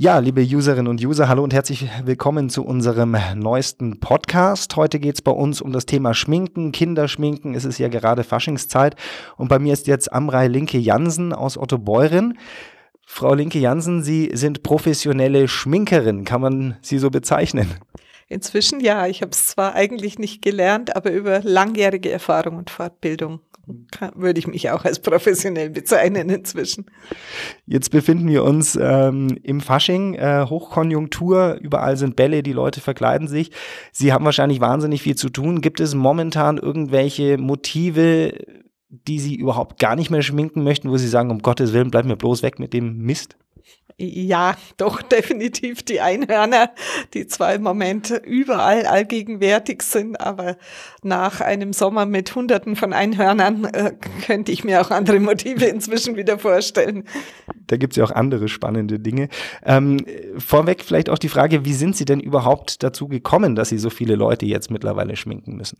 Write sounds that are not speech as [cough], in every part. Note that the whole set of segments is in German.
Ja, liebe Userinnen und User, hallo und herzlich willkommen zu unserem neuesten Podcast. Heute geht es bei uns um das Thema Schminken, Kinderschminken. Es ist ja gerade Faschingszeit und bei mir ist jetzt Amrei Linke Jansen aus Otto Beuren. Frau Linke Jansen, Sie sind professionelle Schminkerin. Kann man Sie so bezeichnen? Inzwischen ja. Ich habe es zwar eigentlich nicht gelernt, aber über langjährige Erfahrung und Fortbildung kann, würde ich mich auch als professionell bezeichnen inzwischen. Jetzt befinden wir uns ähm, im Fasching, äh, Hochkonjunktur, überall sind Bälle, die Leute verkleiden sich. Sie haben wahrscheinlich wahnsinnig viel zu tun. Gibt es momentan irgendwelche Motive, die Sie überhaupt gar nicht mehr schminken möchten, wo Sie sagen, um Gottes Willen, bleib mir bloß weg mit dem Mist? Ja, doch [laughs] definitiv die Einhörner, die zwar im Moment überall allgegenwärtig sind, aber nach einem Sommer mit Hunderten von Einhörnern äh, könnte ich mir auch andere Motive [laughs] inzwischen wieder vorstellen. Da gibt es ja auch andere spannende Dinge. Ähm, vorweg vielleicht auch die Frage, wie sind Sie denn überhaupt dazu gekommen, dass Sie so viele Leute jetzt mittlerweile schminken müssen?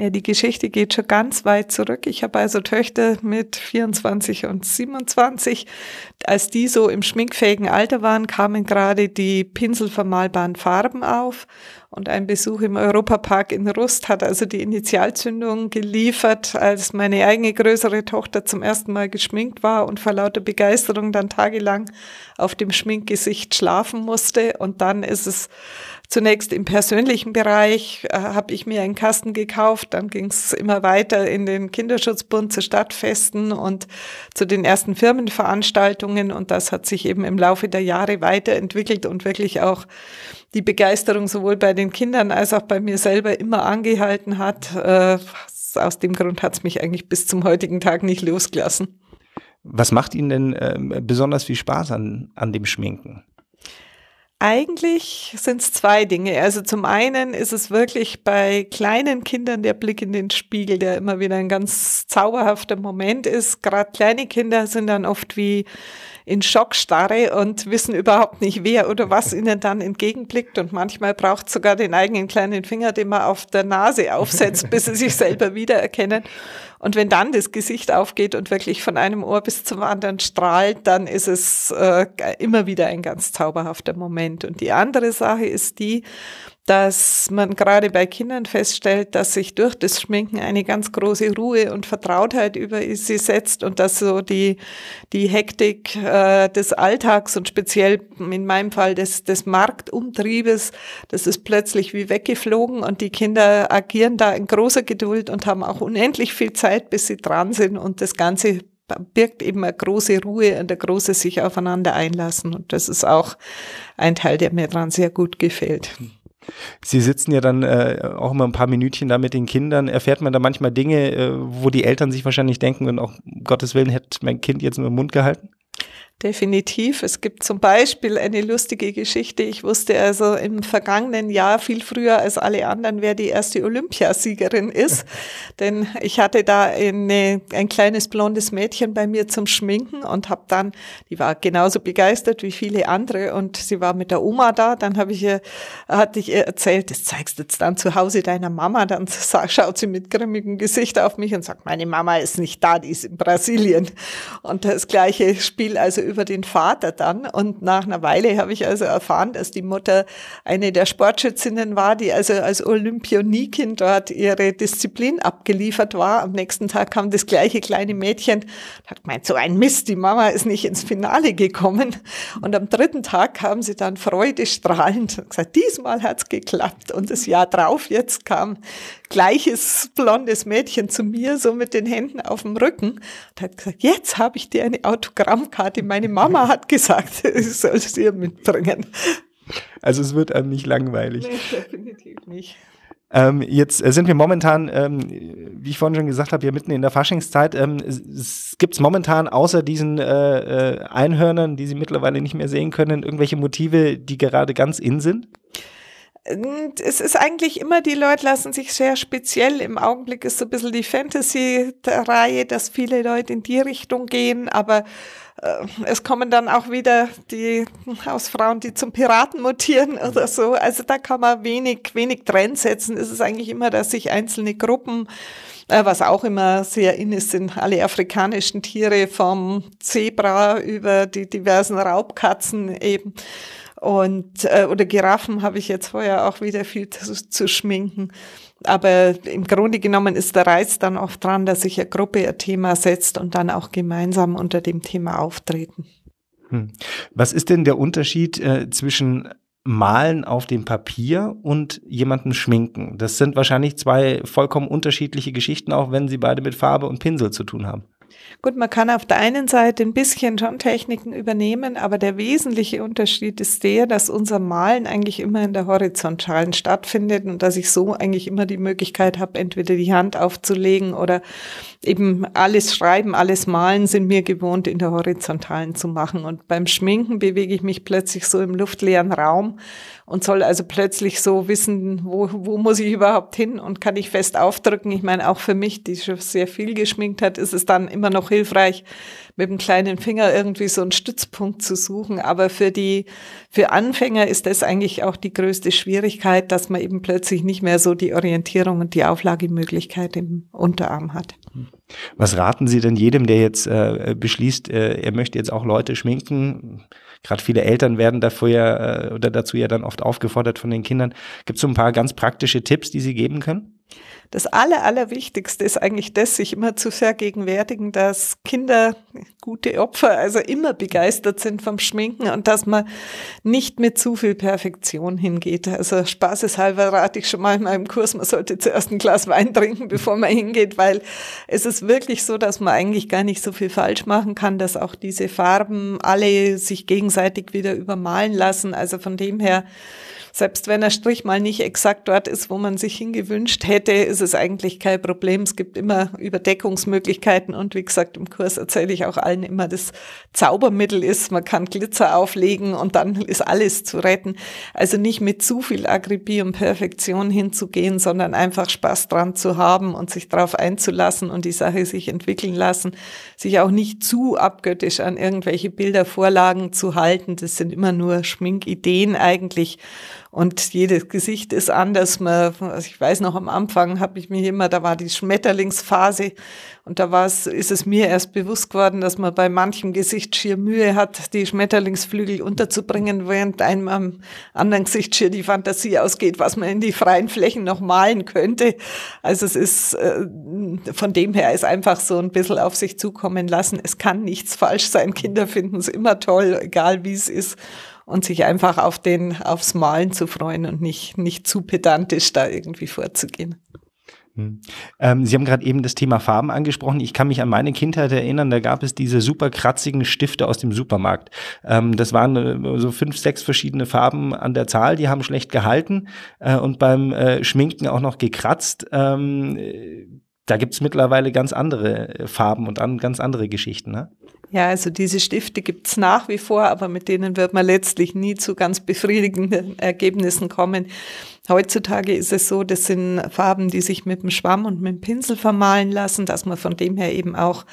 Ja, die Geschichte geht schon ganz weit zurück. Ich habe also Töchter mit 24 und 27. Als die so im schminkfähigen Alter waren, kamen gerade die pinselvermalbaren Farben auf. Und ein Besuch im Europapark in Rust hat also die Initialzündung geliefert, als meine eigene größere Tochter zum ersten Mal geschminkt war und vor lauter Begeisterung dann tagelang auf dem Schminkgesicht schlafen musste. Und dann ist es Zunächst im persönlichen Bereich äh, habe ich mir einen Kasten gekauft, dann ging es immer weiter in den Kinderschutzbund zu Stadtfesten und zu den ersten Firmenveranstaltungen und das hat sich eben im Laufe der Jahre weiterentwickelt und wirklich auch die Begeisterung sowohl bei den Kindern als auch bei mir selber immer angehalten hat. Äh, aus dem Grund hat es mich eigentlich bis zum heutigen Tag nicht losgelassen. Was macht Ihnen denn äh, besonders viel Spaß an, an dem Schminken? Eigentlich sind es zwei Dinge. Also zum einen ist es wirklich bei kleinen Kindern der Blick in den Spiegel, der immer wieder ein ganz zauberhafter Moment ist. Gerade kleine Kinder sind dann oft wie in Schockstarre und wissen überhaupt nicht, wer oder was ihnen dann entgegenblickt. Und manchmal braucht es sogar den eigenen kleinen Finger, den man auf der Nase aufsetzt, bis sie sich selber [laughs] wiedererkennen. Und wenn dann das Gesicht aufgeht und wirklich von einem Ohr bis zum anderen strahlt, dann ist es äh, immer wieder ein ganz zauberhafter Moment. Und die andere Sache ist die, dass man gerade bei Kindern feststellt, dass sich durch das Schminken eine ganz große Ruhe und Vertrautheit über sie setzt und dass so die, die Hektik äh, des Alltags und speziell in meinem Fall des, des Marktumtriebes, das ist plötzlich wie weggeflogen und die Kinder agieren da in großer Geduld und haben auch unendlich viel Zeit, bis sie dran sind und das Ganze birgt eben eine große Ruhe und ein großes sich aufeinander einlassen. Und das ist auch ein Teil, der mir dran sehr gut gefällt. Sie sitzen ja dann äh, auch immer ein paar Minütchen da mit den Kindern. Erfährt man da manchmal Dinge, äh, wo die Eltern sich wahrscheinlich denken, und auch um Gottes Willen hätte mein Kind jetzt nur im Mund gehalten? Definitiv. Es gibt zum Beispiel eine lustige Geschichte. Ich wusste also im vergangenen Jahr viel früher als alle anderen, wer die erste Olympiasiegerin ist. [laughs] Denn ich hatte da eine, ein kleines blondes Mädchen bei mir zum Schminken und habe dann, die war genauso begeistert wie viele andere und sie war mit der Oma da. Dann habe ich ihr, hatte ich ihr erzählt, das zeigst du jetzt dann zu Hause deiner Mama. Dann schaut sie mit grimmigem Gesicht auf mich und sagt, meine Mama ist nicht da, die ist in Brasilien. Und das gleiche Spiel also über den Vater dann. Und nach einer Weile habe ich also erfahren, dass die Mutter eine der Sportschützinnen war, die also als Olympionikin dort ihre Disziplin abgeliefert war. Am nächsten Tag kam das gleiche kleine Mädchen, hat gemeint, so ein Mist, die Mama ist nicht ins Finale gekommen. Und am dritten Tag kam sie dann freudestrahlend und gesagt, diesmal hat's geklappt. Und das Jahr drauf jetzt kam gleiches blondes Mädchen zu mir, so mit den Händen auf dem Rücken und hat gesagt, jetzt habe ich dir eine Autogrammkarte. Meine Mama hat gesagt, [laughs] ich soll es ihr mitbringen. Also es wird einem nicht langweilig. Nee, definitiv nicht. Ähm, jetzt äh, sind wir momentan, ähm, wie ich vorhin schon gesagt habe, hier mitten in der Faschingszeit. Ähm, Gibt es momentan außer diesen äh, äh, Einhörnern, die Sie mittlerweile nicht mehr sehen können, irgendwelche Motive, die gerade ganz in sind? Es ist eigentlich immer, die Leute lassen sich sehr speziell. Im Augenblick ist so ein bisschen die Fantasy-Reihe, dass viele Leute in die Richtung gehen, aber äh, es kommen dann auch wieder die Hausfrauen, die zum Piraten mutieren oder so. Also da kann man wenig, wenig Trend setzen. Es ist eigentlich immer, dass sich einzelne Gruppen äh, was auch immer sehr in ist, sind alle afrikanischen Tiere vom Zebra über die diversen Raubkatzen eben und äh, oder Giraffen habe ich jetzt vorher auch wieder viel [laughs] zu, zu schminken. Aber im Grunde genommen ist der Reiz dann oft dran, dass sich eine Gruppe ein Thema setzt und dann auch gemeinsam unter dem Thema auftreten. Hm. Was ist denn der Unterschied äh, zwischen Malen auf dem Papier und jemanden schminken? Das sind wahrscheinlich zwei vollkommen unterschiedliche Geschichten, auch wenn sie beide mit Farbe und Pinsel zu tun haben. Gut, man kann auf der einen Seite ein bisschen schon Techniken übernehmen, aber der wesentliche Unterschied ist der, dass unser Malen eigentlich immer in der Horizontalen stattfindet und dass ich so eigentlich immer die Möglichkeit habe, entweder die Hand aufzulegen oder eben alles Schreiben, alles Malen sind mir gewohnt, in der Horizontalen zu machen. Und beim Schminken bewege ich mich plötzlich so im luftleeren Raum und soll also plötzlich so wissen, wo, wo muss ich überhaupt hin und kann ich fest aufdrücken. Ich meine, auch für mich, die schon sehr viel geschminkt hat, ist es dann immer noch hilfreich, mit dem kleinen Finger irgendwie so einen Stützpunkt zu suchen. Aber für die, für Anfänger ist das eigentlich auch die größte Schwierigkeit, dass man eben plötzlich nicht mehr so die Orientierung und die Auflagemöglichkeit im Unterarm hat. Was raten Sie denn jedem, der jetzt äh, beschließt, äh, er möchte jetzt auch Leute schminken? Gerade viele Eltern werden dafür ja äh, oder dazu ja dann oft aufgefordert von den Kindern. Gibt es so ein paar ganz praktische Tipps, die Sie geben können? Das Aller, Allerwichtigste ist eigentlich das, sich immer zu vergegenwärtigen, dass Kinder gute Opfer, also immer begeistert sind vom Schminken und dass man nicht mit zu viel Perfektion hingeht. Also spaßeshalber rate ich schon mal in meinem Kurs, man sollte zuerst ein Glas Wein trinken, bevor man hingeht, weil es ist wirklich so, dass man eigentlich gar nicht so viel falsch machen kann, dass auch diese Farben alle sich gegenseitig wieder übermalen lassen. Also von dem her, selbst wenn der Strich mal nicht exakt dort ist, wo man sich hingewünscht hätte, ist es eigentlich kein Problem. Es gibt immer Überdeckungsmöglichkeiten und wie gesagt, im Kurs erzähle ich auch allen immer, das Zaubermittel ist, man kann Glitzer auflegen und dann ist alles zu retten. Also nicht mit zu viel Akribie und Perfektion hinzugehen, sondern einfach Spaß dran zu haben und sich darauf einzulassen und die Sache sich entwickeln lassen, sich auch nicht zu abgöttisch an irgendwelche Bildervorlagen zu halten. Das sind immer nur Schminkideen eigentlich und jedes Gesicht ist anders. Man, also ich weiß noch, am Anfang habe ich mich immer, da war die Schmetterlingsphase und da war es, ist es mir erst bewusst geworden, dass man bei manchem Gesicht schier Mühe hat, die Schmetterlingsflügel unterzubringen, während einem am anderen Gesicht schier die Fantasie ausgeht, was man in die freien Flächen noch malen könnte. Also es ist, äh, von dem her ist einfach so ein bisschen auf sich zukommen lassen. Es kann nichts falsch sein. Kinder finden es immer toll, egal wie es ist und sich einfach auf den, aufs Malen zu freuen und nicht, nicht zu pedantisch da irgendwie vorzugehen. Hm. Ähm, Sie haben gerade eben das Thema Farben angesprochen. Ich kann mich an meine Kindheit erinnern, da gab es diese super kratzigen Stifte aus dem Supermarkt. Ähm, das waren äh, so fünf, sechs verschiedene Farben an der Zahl, die haben schlecht gehalten äh, und beim äh, Schminken auch noch gekratzt. Da gibt's mittlerweile ganz andere Farben und an, ganz andere Geschichten. Ne? Ja, also diese Stifte gibt's nach wie vor, aber mit denen wird man letztlich nie zu ganz befriedigenden Ergebnissen kommen. Heutzutage ist es so, das sind Farben, die sich mit dem Schwamm und mit dem Pinsel vermalen lassen, dass man von dem her eben auch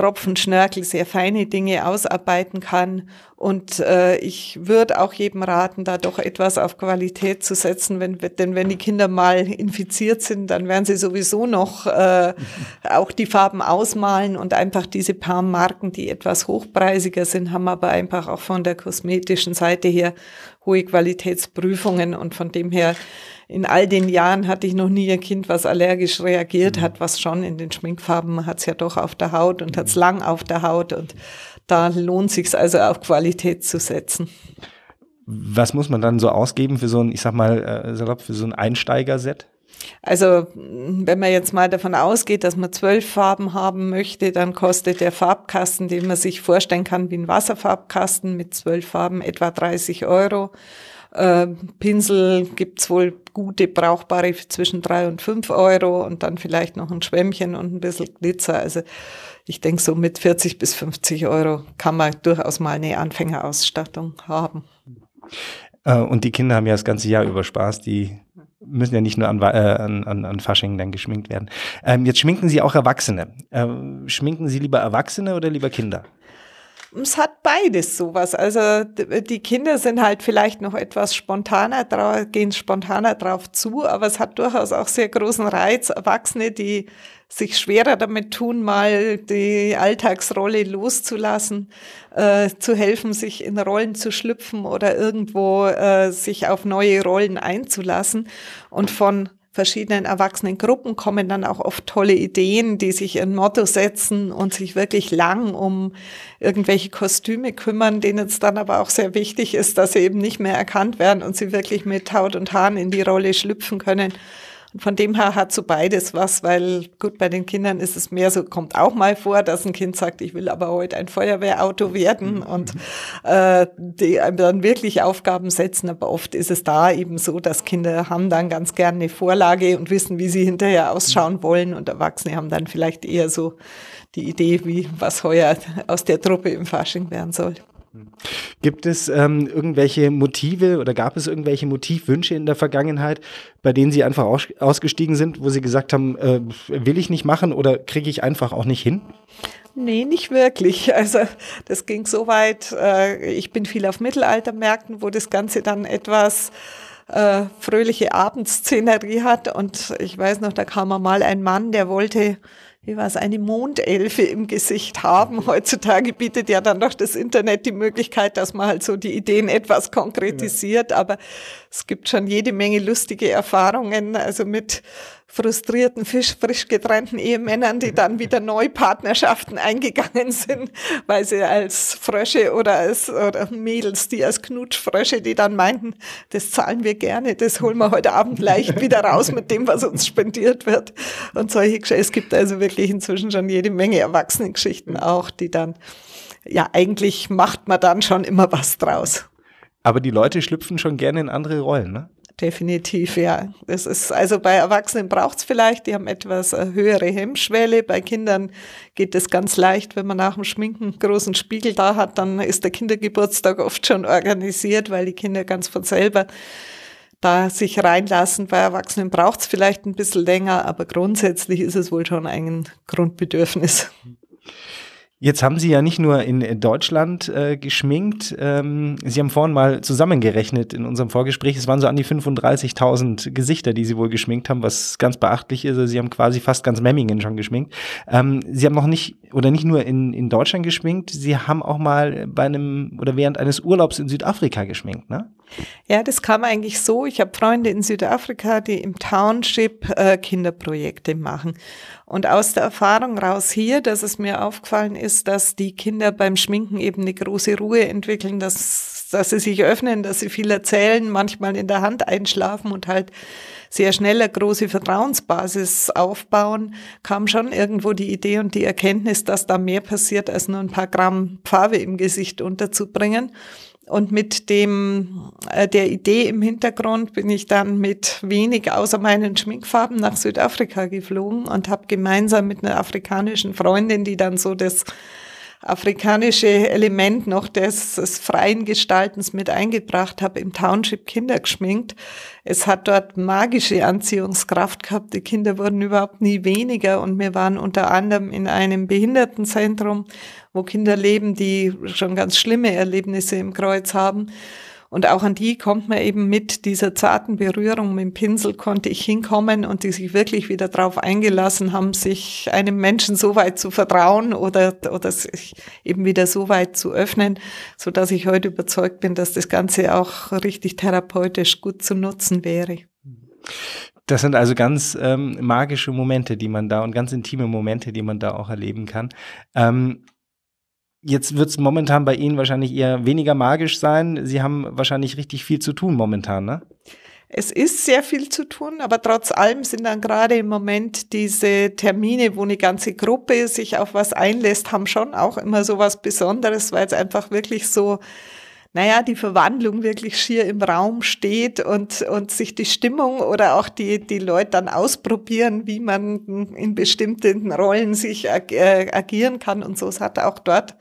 Tropfen, Schnörkel, sehr feine Dinge ausarbeiten kann. Und äh, ich würde auch jedem raten, da doch etwas auf Qualität zu setzen, wenn, denn wenn die Kinder mal infiziert sind, dann werden sie sowieso noch äh, auch die Farben ausmalen und einfach diese paar Marken, die etwas hochpreisiger sind, haben aber einfach auch von der kosmetischen Seite her hohe Qualitätsprüfungen und von dem her in all den Jahren hatte ich noch nie ein Kind, was allergisch reagiert mhm. hat, was schon in den Schminkfarben hat es ja doch auf der Haut und hat es mhm. lang auf der Haut und da lohnt sich also auf Qualität zu setzen. Was muss man dann so ausgeben für so ein, ich sag mal, äh, salopp, für so ein Einsteigerset? Also wenn man jetzt mal davon ausgeht, dass man zwölf Farben haben möchte, dann kostet der Farbkasten, den man sich vorstellen kann wie ein Wasserfarbkasten mit zwölf Farben, etwa 30 Euro. Äh, Pinsel gibt's wohl gute, brauchbare zwischen drei und fünf Euro und dann vielleicht noch ein Schwämmchen und ein bisschen Glitzer. Also ich denke, so mit 40 bis 50 Euro kann man durchaus mal eine Anfängerausstattung haben. Äh, und die Kinder haben ja das ganze Jahr über Spaß. Die müssen ja nicht nur an, äh, an, an, an dann geschminkt werden. Ähm, jetzt schminken Sie auch Erwachsene. Ähm, schminken Sie lieber Erwachsene oder lieber Kinder? Es hat beides sowas. Also die Kinder sind halt vielleicht noch etwas spontaner drauf, gehen spontaner drauf zu, aber es hat durchaus auch sehr großen Reiz. Erwachsene, die sich schwerer damit tun, mal die Alltagsrolle loszulassen, äh, zu helfen, sich in Rollen zu schlüpfen oder irgendwo äh, sich auf neue Rollen einzulassen. Und von verschiedenen Erwachsenengruppen kommen dann auch oft tolle Ideen, die sich ein Motto setzen und sich wirklich lang um irgendwelche Kostüme kümmern, denen es dann aber auch sehr wichtig ist, dass sie eben nicht mehr erkannt werden und sie wirklich mit Haut und Haaren in die Rolle schlüpfen können. Und von dem her hat so beides was, weil gut, bei den Kindern ist es mehr so, kommt auch mal vor, dass ein Kind sagt, ich will aber heute ein Feuerwehrauto werden mhm. und äh, die einem dann wirklich Aufgaben setzen. Aber oft ist es da eben so, dass Kinder haben dann ganz gerne eine Vorlage und wissen, wie sie hinterher ausschauen wollen und Erwachsene haben dann vielleicht eher so die Idee, wie was heuer aus der Truppe im Fasching werden soll. Gibt es ähm, irgendwelche Motive oder gab es irgendwelche Motivwünsche in der Vergangenheit, bei denen Sie einfach aus ausgestiegen sind, wo Sie gesagt haben, äh, will ich nicht machen oder kriege ich einfach auch nicht hin? Nee, nicht wirklich. [laughs] Also das ging so weit. Äh, ich bin viel auf Mittelaltermärkten, wo das Ganze dann etwas äh, fröhliche Abendszenerie hat. Und ich weiß noch, da kam mal ein Mann, der wollte wie war es, eine Mondelfe im Gesicht haben. Heutzutage bietet ja dann doch das Internet die Möglichkeit, dass man halt so die Ideen etwas konkretisiert, aber es gibt schon jede Menge lustige Erfahrungen, also mit frustrierten, frisch, frisch getrennten Ehemännern, die dann wieder neu Partnerschaften eingegangen sind, weil sie als Frösche oder als oder Mädels, die als Knutschfrösche, die dann meinten, das zahlen wir gerne, das holen wir heute Abend leicht wieder raus mit dem, was uns spendiert wird. Und solche Geschichten. Es gibt also wirklich inzwischen schon jede Menge Erwachsenengeschichten auch, die dann, ja, eigentlich macht man dann schon immer was draus. Aber die Leute schlüpfen schon gerne in andere Rollen, ne? Definitiv, ja. Das ist, also bei Erwachsenen braucht es vielleicht, die haben etwas äh, höhere Hemmschwelle. Bei Kindern geht es ganz leicht, wenn man nach dem Schminken einen großen Spiegel da hat, dann ist der Kindergeburtstag oft schon organisiert, weil die Kinder ganz von selber da sich reinlassen. Bei Erwachsenen braucht es vielleicht ein bisschen länger, aber grundsätzlich ist es wohl schon ein Grundbedürfnis. Jetzt haben Sie ja nicht nur in Deutschland äh, geschminkt. Ähm, Sie haben vorhin mal zusammengerechnet in unserem Vorgespräch. Es waren so an die 35.000 Gesichter, die Sie wohl geschminkt haben, was ganz beachtlich ist. Also Sie haben quasi fast ganz Memmingen schon geschminkt. Ähm, Sie haben noch nicht oder nicht nur in, in Deutschland geschminkt. Sie haben auch mal bei einem oder während eines Urlaubs in Südafrika geschminkt, ne? Ja, das kam eigentlich so. Ich habe Freunde in Südafrika, die im Township äh, Kinderprojekte machen. Und aus der Erfahrung raus hier, dass es mir aufgefallen ist, dass die Kinder beim Schminken eben eine große Ruhe entwickeln, dass, dass sie sich öffnen, dass sie viel erzählen, manchmal in der Hand einschlafen und halt sehr schnell eine große Vertrauensbasis aufbauen, kam schon irgendwo die Idee und die Erkenntnis, dass da mehr passiert, als nur ein paar Gramm Farbe im Gesicht unterzubringen. Und mit dem, äh, der Idee im Hintergrund bin ich dann mit wenig außer meinen Schminkfarben nach Südafrika geflogen und habe gemeinsam mit einer afrikanischen Freundin, die dann so das afrikanische Element noch des, des freien Gestaltens mit eingebracht habe, im Township Kinder geschminkt. Es hat dort magische Anziehungskraft gehabt. Die Kinder wurden überhaupt nie weniger und wir waren unter anderem in einem Behindertenzentrum, wo Kinder leben, die schon ganz schlimme Erlebnisse im Kreuz haben. Und auch an die kommt man eben mit dieser zarten Berührung mit dem Pinsel konnte ich hinkommen und die sich wirklich wieder darauf eingelassen haben, sich einem Menschen so weit zu vertrauen oder, oder sich eben wieder so weit zu öffnen, so dass ich heute überzeugt bin, dass das Ganze auch richtig therapeutisch gut zu nutzen wäre. Das sind also ganz ähm, magische Momente, die man da und ganz intime Momente, die man da auch erleben kann. Ähm, Jetzt wird es momentan bei Ihnen wahrscheinlich eher weniger magisch sein. Sie haben wahrscheinlich richtig viel zu tun momentan, ne? Es ist sehr viel zu tun, aber trotz allem sind dann gerade im Moment diese Termine, wo eine ganze Gruppe sich auf was einlässt, haben schon auch immer so was Besonderes, weil es einfach wirklich so naja, die Verwandlung wirklich schier im Raum steht und, und sich die Stimmung oder auch die, die Leute dann ausprobieren, wie man in bestimmten Rollen sich ag äh, agieren kann und so. Es hat auch dort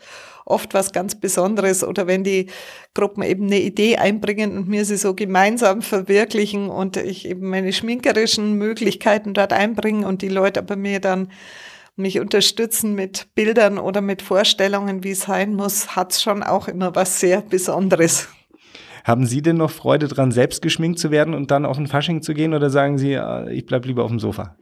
oft was ganz Besonderes oder wenn die Gruppen eben eine Idee einbringen und mir sie so gemeinsam verwirklichen und ich eben meine schminkerischen Möglichkeiten dort einbringen und die Leute aber mir dann mich unterstützen mit Bildern oder mit Vorstellungen, wie es sein muss, hat es schon auch immer was sehr Besonderes. Haben Sie denn noch Freude dran, selbst geschminkt zu werden und dann auf den Fasching zu gehen oder sagen Sie, äh, ich bleibe lieber auf dem Sofa?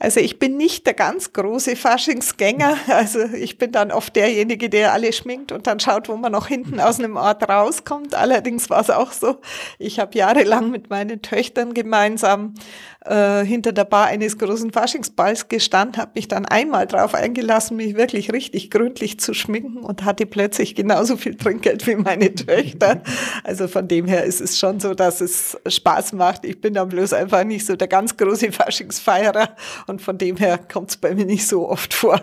Also ich bin nicht der ganz große Faschingsgänger. Also ich bin dann oft derjenige, der alle schminkt und dann schaut, wo man noch hinten aus einem Ort rauskommt. Allerdings war es auch so, ich habe jahrelang mit meinen Töchtern gemeinsam äh, hinter der Bar eines großen Faschingsballs gestanden, habe mich dann einmal darauf eingelassen, mich wirklich richtig gründlich zu schminken und hatte plötzlich genauso viel Trinkgeld wie meine Töchter. [laughs] Also von dem her ist es schon so, dass es Spaß macht. Ich bin dann bloß einfach nicht so der ganz große Faschingsfeierer und von dem her kommt es bei mir nicht so oft vor.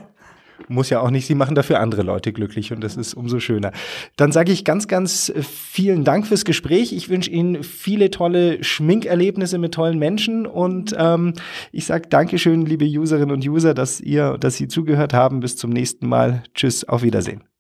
Muss ja auch nicht, sie machen dafür andere Leute glücklich und das ist umso schöner. Dann sage ich ganz, ganz vielen Dank fürs Gespräch. Ich wünsche Ihnen viele tolle Schminkerlebnisse mit tollen Menschen und ähm, ich sage Dankeschön, liebe Userinnen und User, dass ihr, dass Sie zugehört haben. Bis zum nächsten Mal. Tschüss, auf Wiedersehen.